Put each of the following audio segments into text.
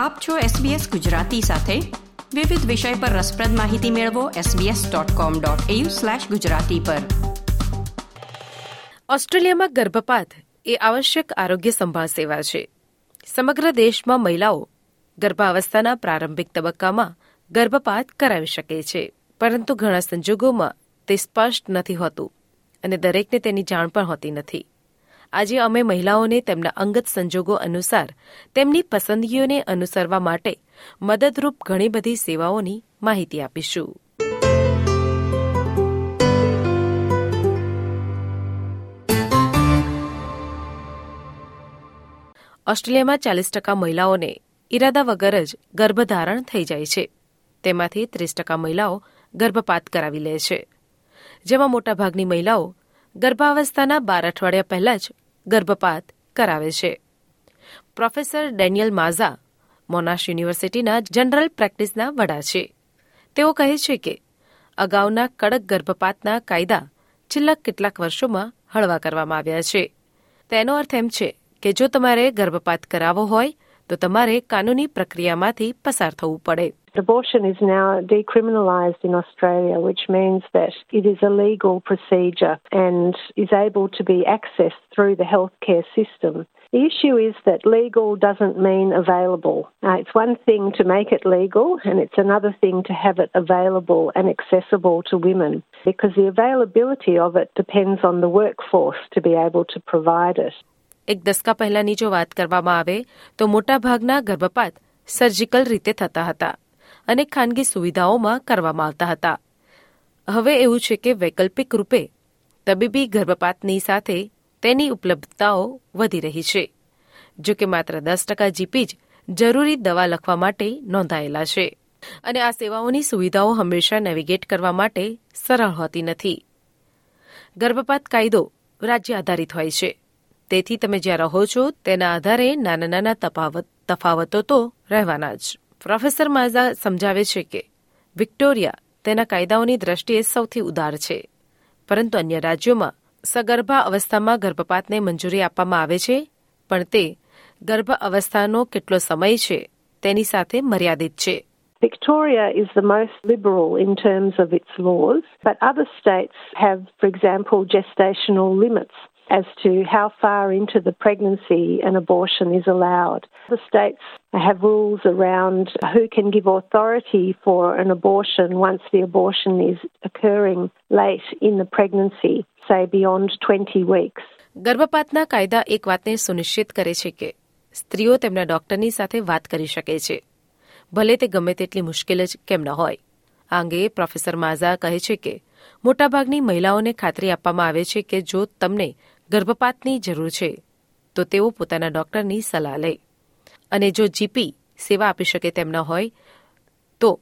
આપ છો SBS ગુજરાતી સાથે. વિવિધ વિષય પર રસપ્રદ માહિતી મેળવો sbs.com.au/gujarati પર. ઓસ્ટ્રેલિયામાં ગર્ભપાત એ આવશ્યક આરોગ્ય સંભાળ સેવા છે. સમગ્ર દેશમાં મહિલાઓ ગર્ભાવસ્થાના પ્રારંભિક તબક્કામાં ગર્ભપાત કરાવી શકે છે. પરંતુ ઘણા સંજોગોમાં તે સ્પષ્ટ નથી હોતું અને દરેકને તેની જાણ પણ હોતી નથી. આજે અમે મહિલાઓને તેમના અંગત સંજોગો અનુસાર તેમની પસંદગીઓને અનુસરવા માટે મદદરૂપ ઘણી બધી સેવાઓની માહિતી આપીશું. ઓસ્ટ્રેલિયામાં ચાલીસ ટકા મહિલાઓને ઇરાદા વગર જ ગર્ભધારણ થઈ જાય છે. તેમાંથી ત્રીસ ટકા મહિલાઓ ગર્ભપાત કરાવી લે છે. જેમાં મોટાભાગની મહિલાઓ ગર્ભાવસ્થાના બાર અઠવાડિયા પહેલા જ ગર્ભપાત કરાવે છે. પ્રોફેસર ડેનિયલ માઝા મોનાશ યુનિવર્સિટીના જનરલ પ્રેક્ટિસના વડા છે. તેઓ કહે છે કે અગાઉના કડક ગર્ભપાતના કાયદા છેલ્લા કેટલાક વર્ષોમાં હળવા કરવામાં આવ્યા છે. તેનો અર્થ એમ છે કે જો તમારે ગર્ભપાત કરાવવો હોય તો તમારે કાનૂની પ્રક્રિયામાંથી પસાર થવું પડે. Abortion is now decriminalised in Australia, which means that it is a legal procedure and is able to be accessed through the healthcare system. The issue is that legal doesn't mean available. Uh, it's one thing to make it legal, and it's another thing to have it available and accessible to women because the availability of it depends on the workforce to be able to provide it. એક દસકા પહેલાની જો વાત કરવામાં આવે તો મોટાભાગના ગર્ભપાત surgical રીતે થતા હતા અને ખાનગી સુવિધાઓમાં કરવામાં આવતા હતા. હવે એવું છે કે વૈકલ્પિક રૂપે તબીબી ગર્ભપાતની સાથે તેની ઉપલબ્ધતાઓ વધી રહી છે, જો કે માત્ર દસ ટકા જીપી જ જરૂરી દવા લખવા માટે નોંધાયેલા છે. અને આ સેવાઓની સુવિધાઓ હંમેશા નેવિગેટ કરવા માટે સરળ હોતી નથી. ગર્ભપાત કાયદો રાજ્ય આધારિત હોય છે. તેથી તમે જ્યાં રહો છો તેના આધારે નાના નાના તફાવત તો રહેવાના જ. પ્રોફેસર માઝા સમજાવે છે કે વિક્ટોરિયા તેના કાયદાઓની દ્રષ્ટિએ સૌથી ઉદાર છે. પરંતુ અન્ય રાજ્યોમાં સગર્ભા અવસ્થામાં ગર્ભપાતને મંજૂરી આપવામાં આવે છે પણ તે ગર્ભ અવસ્થાનો કેટલો સમય છે તેની સાથે મર્યાદિત છે. Victoria is the most liberal in terms of its laws, but other states have, for example, gestational limits as to how far into the pregnancy an abortion is allowed. The states have rules around who can give authority for an abortion once the abortion is occurring late in the pregnancy, say beyond 20 weeks. ગર્ભપાતના કાયદા એક વાતને સુનિશ્ચિત કરે છે કે સ્ત્રીઓ તેમના ડોક્ટરની સાથે વાત કરી શકે છે ભલે તે ગમે તેટલી મુશ્કેલ જ કેમ ન હોય આ અંગે પ્રોફેસર માઝા કહે છે કે મોટાભાગની મહિલાઓને ખાતરી આપવામાં આવે છે કે જો તમને ગર્ભપાતની જરૂર છે, તો તેઓ પોતાના ડોક્ટરની સલાહ લે. અને જો જીપી સેવા આપી શકે તેમ ન હોય, તો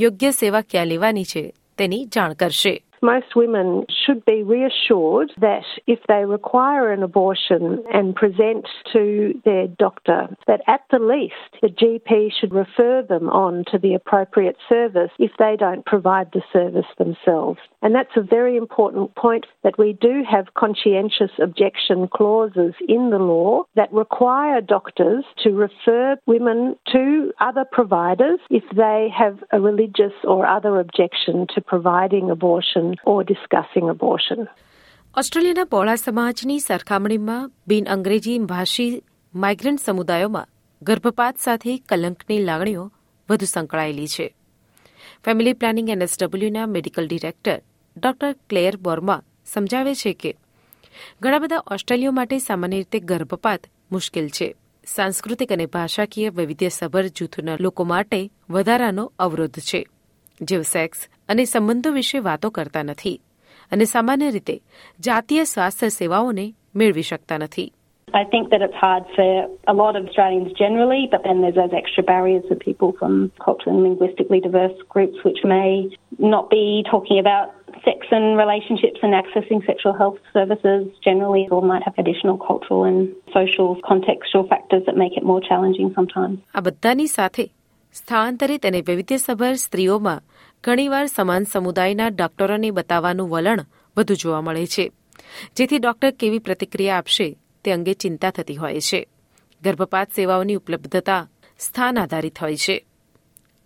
યોગ્ય સેવા ક્યાં લેવાની છે તેની જાણ કરશે. Most women should be reassured that if they require an abortion and present to their doctor, that at the least the GP should refer them on to the appropriate service if they don't provide the service themselves. And that's a very important point that we do have conscientious objection clauses in the law that require doctors to refer women to other providers if they have a religious or other objection to providing abortion or discussing abortion. ઓસ્ટ્રેલિયાના પહોળા સમાજની સરખામણીમાં બિન અંગ્રેજી ભાષી migrant સમુદાયોમાં ગર્ભપાત સાથે કલંકની લાગણીઓ વધુ સંકળાયેલી છે. Family planning એનએસડબલ્યુના medical director doctor Clare Boerma સમજાવે છે કે ઘણા બધા ઓસ્ટ્રેલિયો માટે સામાન્ય રીતે ગર્ભપાત મુશ્કેલ છે. સાંસ્કૃતિક અને ભાષાકીય વૈવિધ્યસભર જૂથના લોકો માટે વધારાનો અવરોધ છે. જેઓ સેક્સ અને સંબંધો વિશે વાતો કરતા નથી અને સામાન્ય રીતે જાતીય સ્વાસ્થ્ય સેવાઓને મેળવી શકતા નથી I think that it's hard for a lot of Australians generally, but then there's those extra barriers for people from culturally and linguistically diverse groups which may not be talking about sex and relationships and accessing sexual health services generally, or might have additional cultural and social contextual factors that make it more challenging sometimes. આ બધાની સાથે સ્થળાંતરિત અને વૈવિધ્યસભર સ્ત્રીઓમાં ઘણીવાર સમાન સમુદાયના ડોક્ટરોને બતાવવાનું વલણ વધુ જોવા મળે છે. જેથી ડોક્ટર કેવી પ્રતિક્રિયા આપશે તે અંગે ચિંતા થતી હોય છે. ગર્ભપાત સેવાઓની ઉપલબ્ધતા સ્થાન આધારિત હોય છે.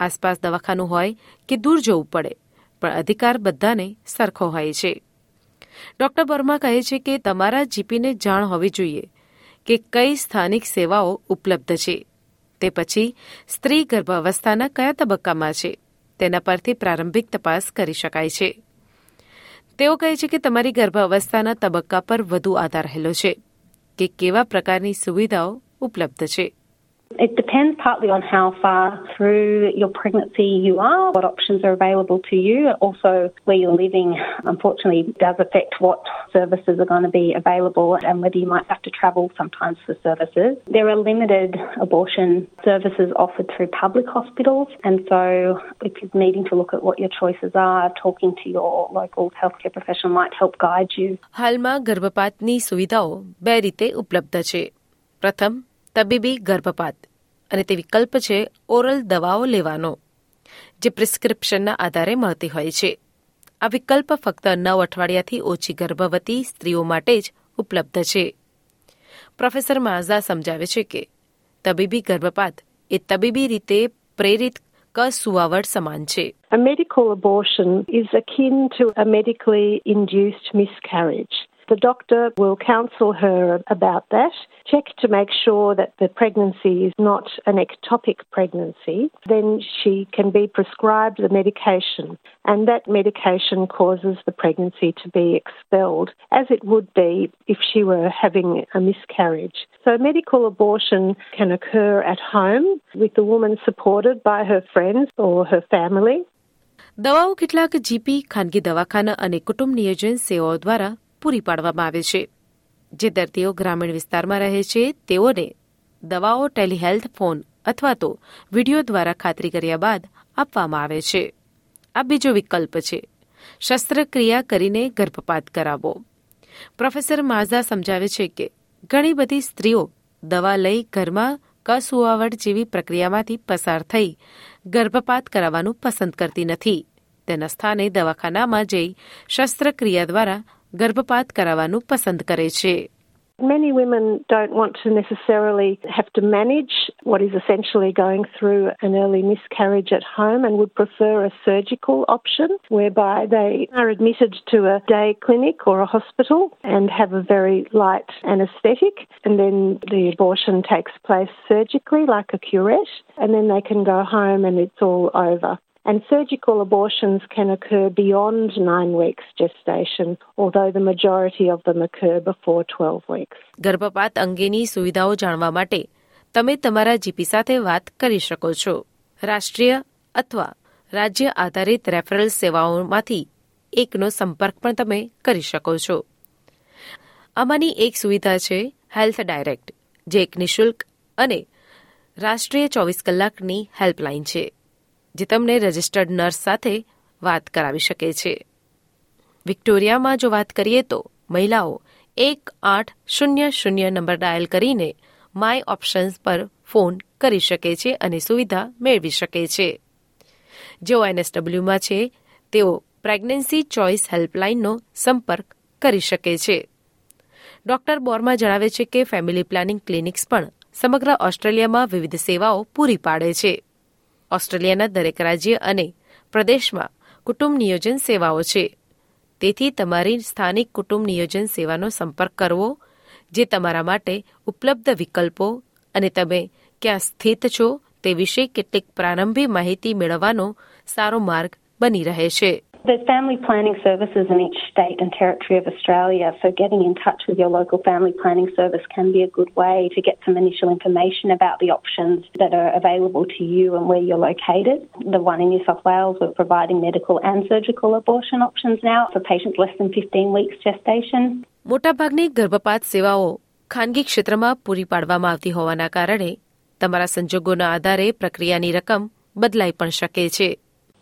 આસપાસ દવાખાનું હોય કે દૂર જવું પડે, પણ અધિકાર બધાને સરખો હોય છે. ડોક્ટર વર્મા કહે છે કે તમારા જીપીને જાણ હોવી જોઈએ કે કઈ સ્થાનિક સેવાઓ ઉપલબ્ધ છે. તે પછી સ્ત્રી ગર્ભાવસ્થાના કયા તબક્કામાં છે? તેના પરથી પ્રારંભિક તપાસ કરી શકાય છે. તેઓ કહે છે કે તમારી ગર્ભાવસ્થાના તબક્કા પર વધુ આધાર રહેલો છે કે કેવા પ્રકારની સુવિધાઓ ઉપલબ્ધ છે. It depends partly on how far through your pregnancy you are, what options are available to you, also where you're living, unfortunately, does affect what services are going to be available and whether you might have to travel sometimes for services. There are limited abortion services offered through public hospitals, and so if you're needing to look at what your choices are, talking to your local healthcare professional might help guide you. હાલમાં ગર્ભપાતની સુવિધાઓ બે રીતે ઉપલબ્ધ છે પ્રથમ તબીબી ગર્ભપાત અને તે વિકલ્પ છે ઓરલ દવાઓ લેવાનો, જે પ્રિસ્ક્રિપ્શનના આધારે મળતી હોય છે. આ વિકલ્પ ફક્ત નવ અઠવાડિયાથી ઓછી ગર્ભવતી સ્ત્રીઓ માટે જ ઉપલબ્ધ છે. પ્રોફેસર માઝા સમજાવે છે કે તબીબી ગર્ભપાત એ તબીબી રીતે પ્રેરિત કસુવાવડ સમાન છે. A medical abortion is akin to a medically induced miscarriage. The doctor will counsel her about that, check to make sure that the pregnancy is not an ectopic pregnancy. Then she can be prescribed the medication, and that medication causes the pregnancy to be expelled, as it would be if she were having a miscarriage. So, medical abortion can occur at home with the woman supported by her friends or her family. દવાઓ કેટલાક GP ખાનગી દવાખાના અને કુટુંબ નિયોજન સેવાઓ દ્વારા પૂરી પાડવામાં આવે છે. જે દર્દીઓ ગ્રામીણ વિસ્તારમાં રહે છે, તેઓને દવાઓ, ટેલિહેલ્થ ફોન અથવા તો વીડિયો દ્વારા ખાતરી કર્યા બાદ આપવામાં આવે છે. આ બીજો વિકલ્પ છે. શસ્ત્રક્રિયા કરીને ગર્ભપાત કરાવવો. પ્રોફેસર માઝા સમજાવે છે કે ઘણી બધી સ્ત્રીઓ દવા લઈ ઘરમાં કસુવાવટ જેવી પ્રક્રિયામાંથી પસાર થઈ ગર્ભપાત કરાવવાનું પસંદ કરતી નથી. તેના સ્થાને દવાખાનામાં જઈ શસ્ત્રક્રિયા દ્વારા ગર્ભપાત કરાવવાનું પસંદ કરે છે Many women don't want to necessarily have to manage what is essentially going through an early miscarriage at home and would prefer a surgical option whereby they are admitted to a day clinic or a hospital and have a very light anaesthetic and then the abortion takes place surgically like a curette and then they can go home and it's all over. And surgical abortions can occur beyond nine weeks gestation, although the majority of them occur before 12 weeks. ગર્ભપાત અંગેની સુવિધાઓ જાણવા માટે તમે તમારા GP સાથે વાત કરી શકો છો. રાષ્ટ્રીય અથવા રાજ્ય આધારિત રેફરલ સેવાઓમાંથી એકનો સંપર્ક પણ તમે કરી શકો છો. આમાંની એક સુવિધા છે હેલ્થ ડાયરેક્ટ જે એક નિઃશુલ્ક અને રાષ્ટ્રીય ચોવીસ કલાકની હેલ્પલાઇન છે. જે તમને રજિસ્ટર્ડ નર્સ સાથે વાત કરાવી શકે છે. વિક્ટોરિયામાં જો વાત કરીએ તો મહિલાઓ એક આઠ શૂન્ય શૂન્ય નંબર ડાયલ કરીને માય ઓપ્શન્સ પર ફોન કરી શકે છે અને સુવિધા મેળવી શકે છે. જેઓ એનએસડબલ્યુમાં છે, તેઓ પ્રેગ્નન્સી ચોઇસ હેલ્પલાઇનનો સંપર્ક કરી શકે છે. ડોક્ટર બોર્મા જણાવે છે કે ફેમિલી પ્લાનિંગ ક્લિનિક્સ પણ સમગ્ર ઓસ્ટ્રેલિયામાં વિવિધ સેવાઓ પૂરી પાડે છે. ઓસ્ટ્રેલિયાના દરેક રાજ્ય અને પ્રદેશમાં કુટુંબ નિયોજન સેવાઓ છે. તેથી તમારી સ્થાનિક કુટુંબ નિયોજન સેવાનો સંપર્ક કરવો, જે તમારા માટે ઉપલબ્ધ વિકલ્પો અને તમે ક્યાં સ્થિત છો તે વિશે કેટલીક પ્રારંભિક માહિતી મેળવવાનો સારો માર્ગ બની રહે છે. There's family planning services in each state and territory of Australia, so getting in touch with your local family planning service can be a good way to get some initial information about the options that are available to you and where you're located. The one in New South Wales, we're providing medical and surgical abortion options now for patients less than 15 weeks gestation. મોટાભાગની ગર્ભપાત સેવાઓ ખાનગી ક્ષેત્રમાં પૂરી પાડવામાં આવતી હોવાના કારણે તમારા સંજોગોના આધારે પ્રક્રિયાની રકમ બદલાઈ પણ શકે છે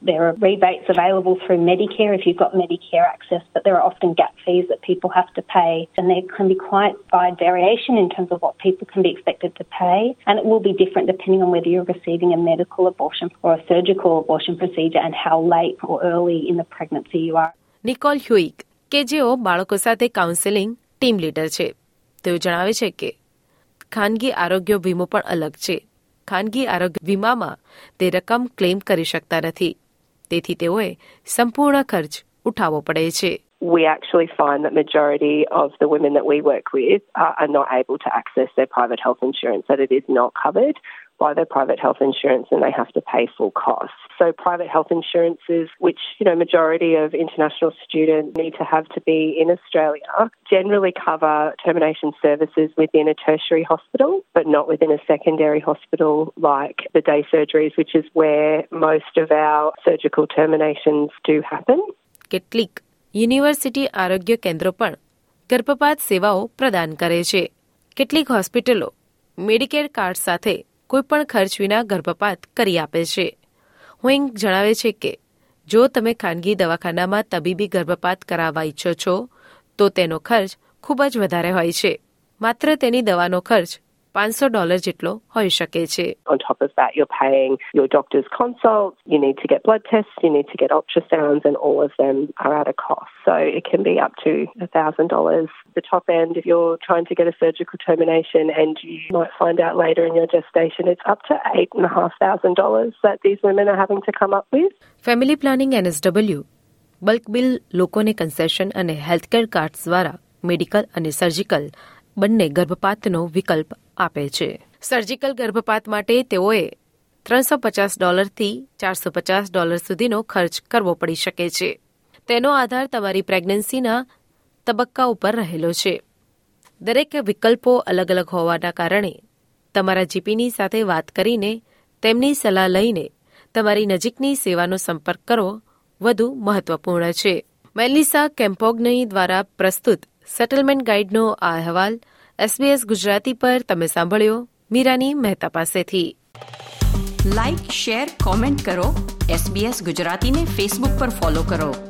There are rebates available through Medicare if you've got Medicare access, but there are often gap fees that people have to pay, and there can be quite wide variation in terms of what people can be expected to pay, and it will be different depending on whether you're receiving a medical abortion or a surgical abortion procedure and how late or early in the pregnancy you are. Nikol હ્યુઇક કે જેઓ બાળકો સાથે counselling team leader છે તેઓ જણાવે છે કે ખાનગી આરોગ્ય વીમો પણ અલગ છે ખાનગી આરોગ્ય વીમામાં તે રકમ ક્લેમ કરી શકતા નથી તેથી તેઓએ સંપૂર્ણ ખર્ચ ઉઠાવવો પડે છે we actually find that majority of the women that we work with are, are not able to access their private health insurance, that it is not covered by their private health insurance and they have to pay full costs. So private health insurances, which, you know, majority of international students need to have to be in Australia, generally cover termination services within a tertiary hospital, but not within a secondary hospital like the day surgeries, which is where most of our surgical terminations do happen. કેટલીક university આરોગ્ય કેન્દ્રો પણ ગર્ભપાત સેવાઓ પ્રદાન કરે છે કેટલીક હોસ્પિટલો મેડિકેર કાર્ડ સાથે કોઈપણ ખર્ચ વિના ગર્ભપાત કરી આપે છે. હુઇંગ જણાવે છે કે, જો તમે ખાનગી દવાખાનામાં તબીબી ગર્ભપાત કરાવવા ઈચ્છો છો, તો તેનો ખર્ચ ખૂબ જ વધારે હોય છે. માત્ર તેની દવાનો ખર્ચ પાંચસો ડોલર જેટલો હોઈ શકે છે On top of that, you're paying your doctor's consults, you need to get blood tests, you need to get ultrasounds, and all of them are at a cost. So it can be up to $1,000. The top end, if you're trying to get a surgical termination and you might find out later in your gestation, it's up to $8,500 that these women are having to come up with. Family planning NSW bulk bill લોકોને concession અને healthcare cards દ્વારા medical અને surgical બંને ગર્ભપાતનો વિકલ્પ આપે છે. Surgical ગર્ભપાત માટે તેઓએ ત્રણસો પચાસ ડોલરથી ચારસો પચાસ ડોલર સુધીનો ખર્ચ કરવો પડી શકે છે. તેનો આધાર તમારી પ્રેગ્નન્સીના તબક્કા ઉપર રહેલો છે. દરેક વિકલ્પો અલગ અલગ હોવાના કારણે તમારા જીપીની સાથે વાત કરીને તેમની સલાહ લઈને તમારી નજીકની સેવાનો સંપર્ક કરવો વધુ મહત્વપૂર્ણ છે. મેલિસા કેમ્પોગ્ની દ્વારા પ્રસ્તુત સેટલમેન્ટ ગાઈડનો આ અહેવાલ એસબીએસ ગુજરાતી પર તમે સાંભળ્યો મીરાની મહેતા પાસેથી લાઇક શેર કોમેન્ટ કરો એસબીએસ ગુજરાતીને ફેસબુક પર ફોલો કરો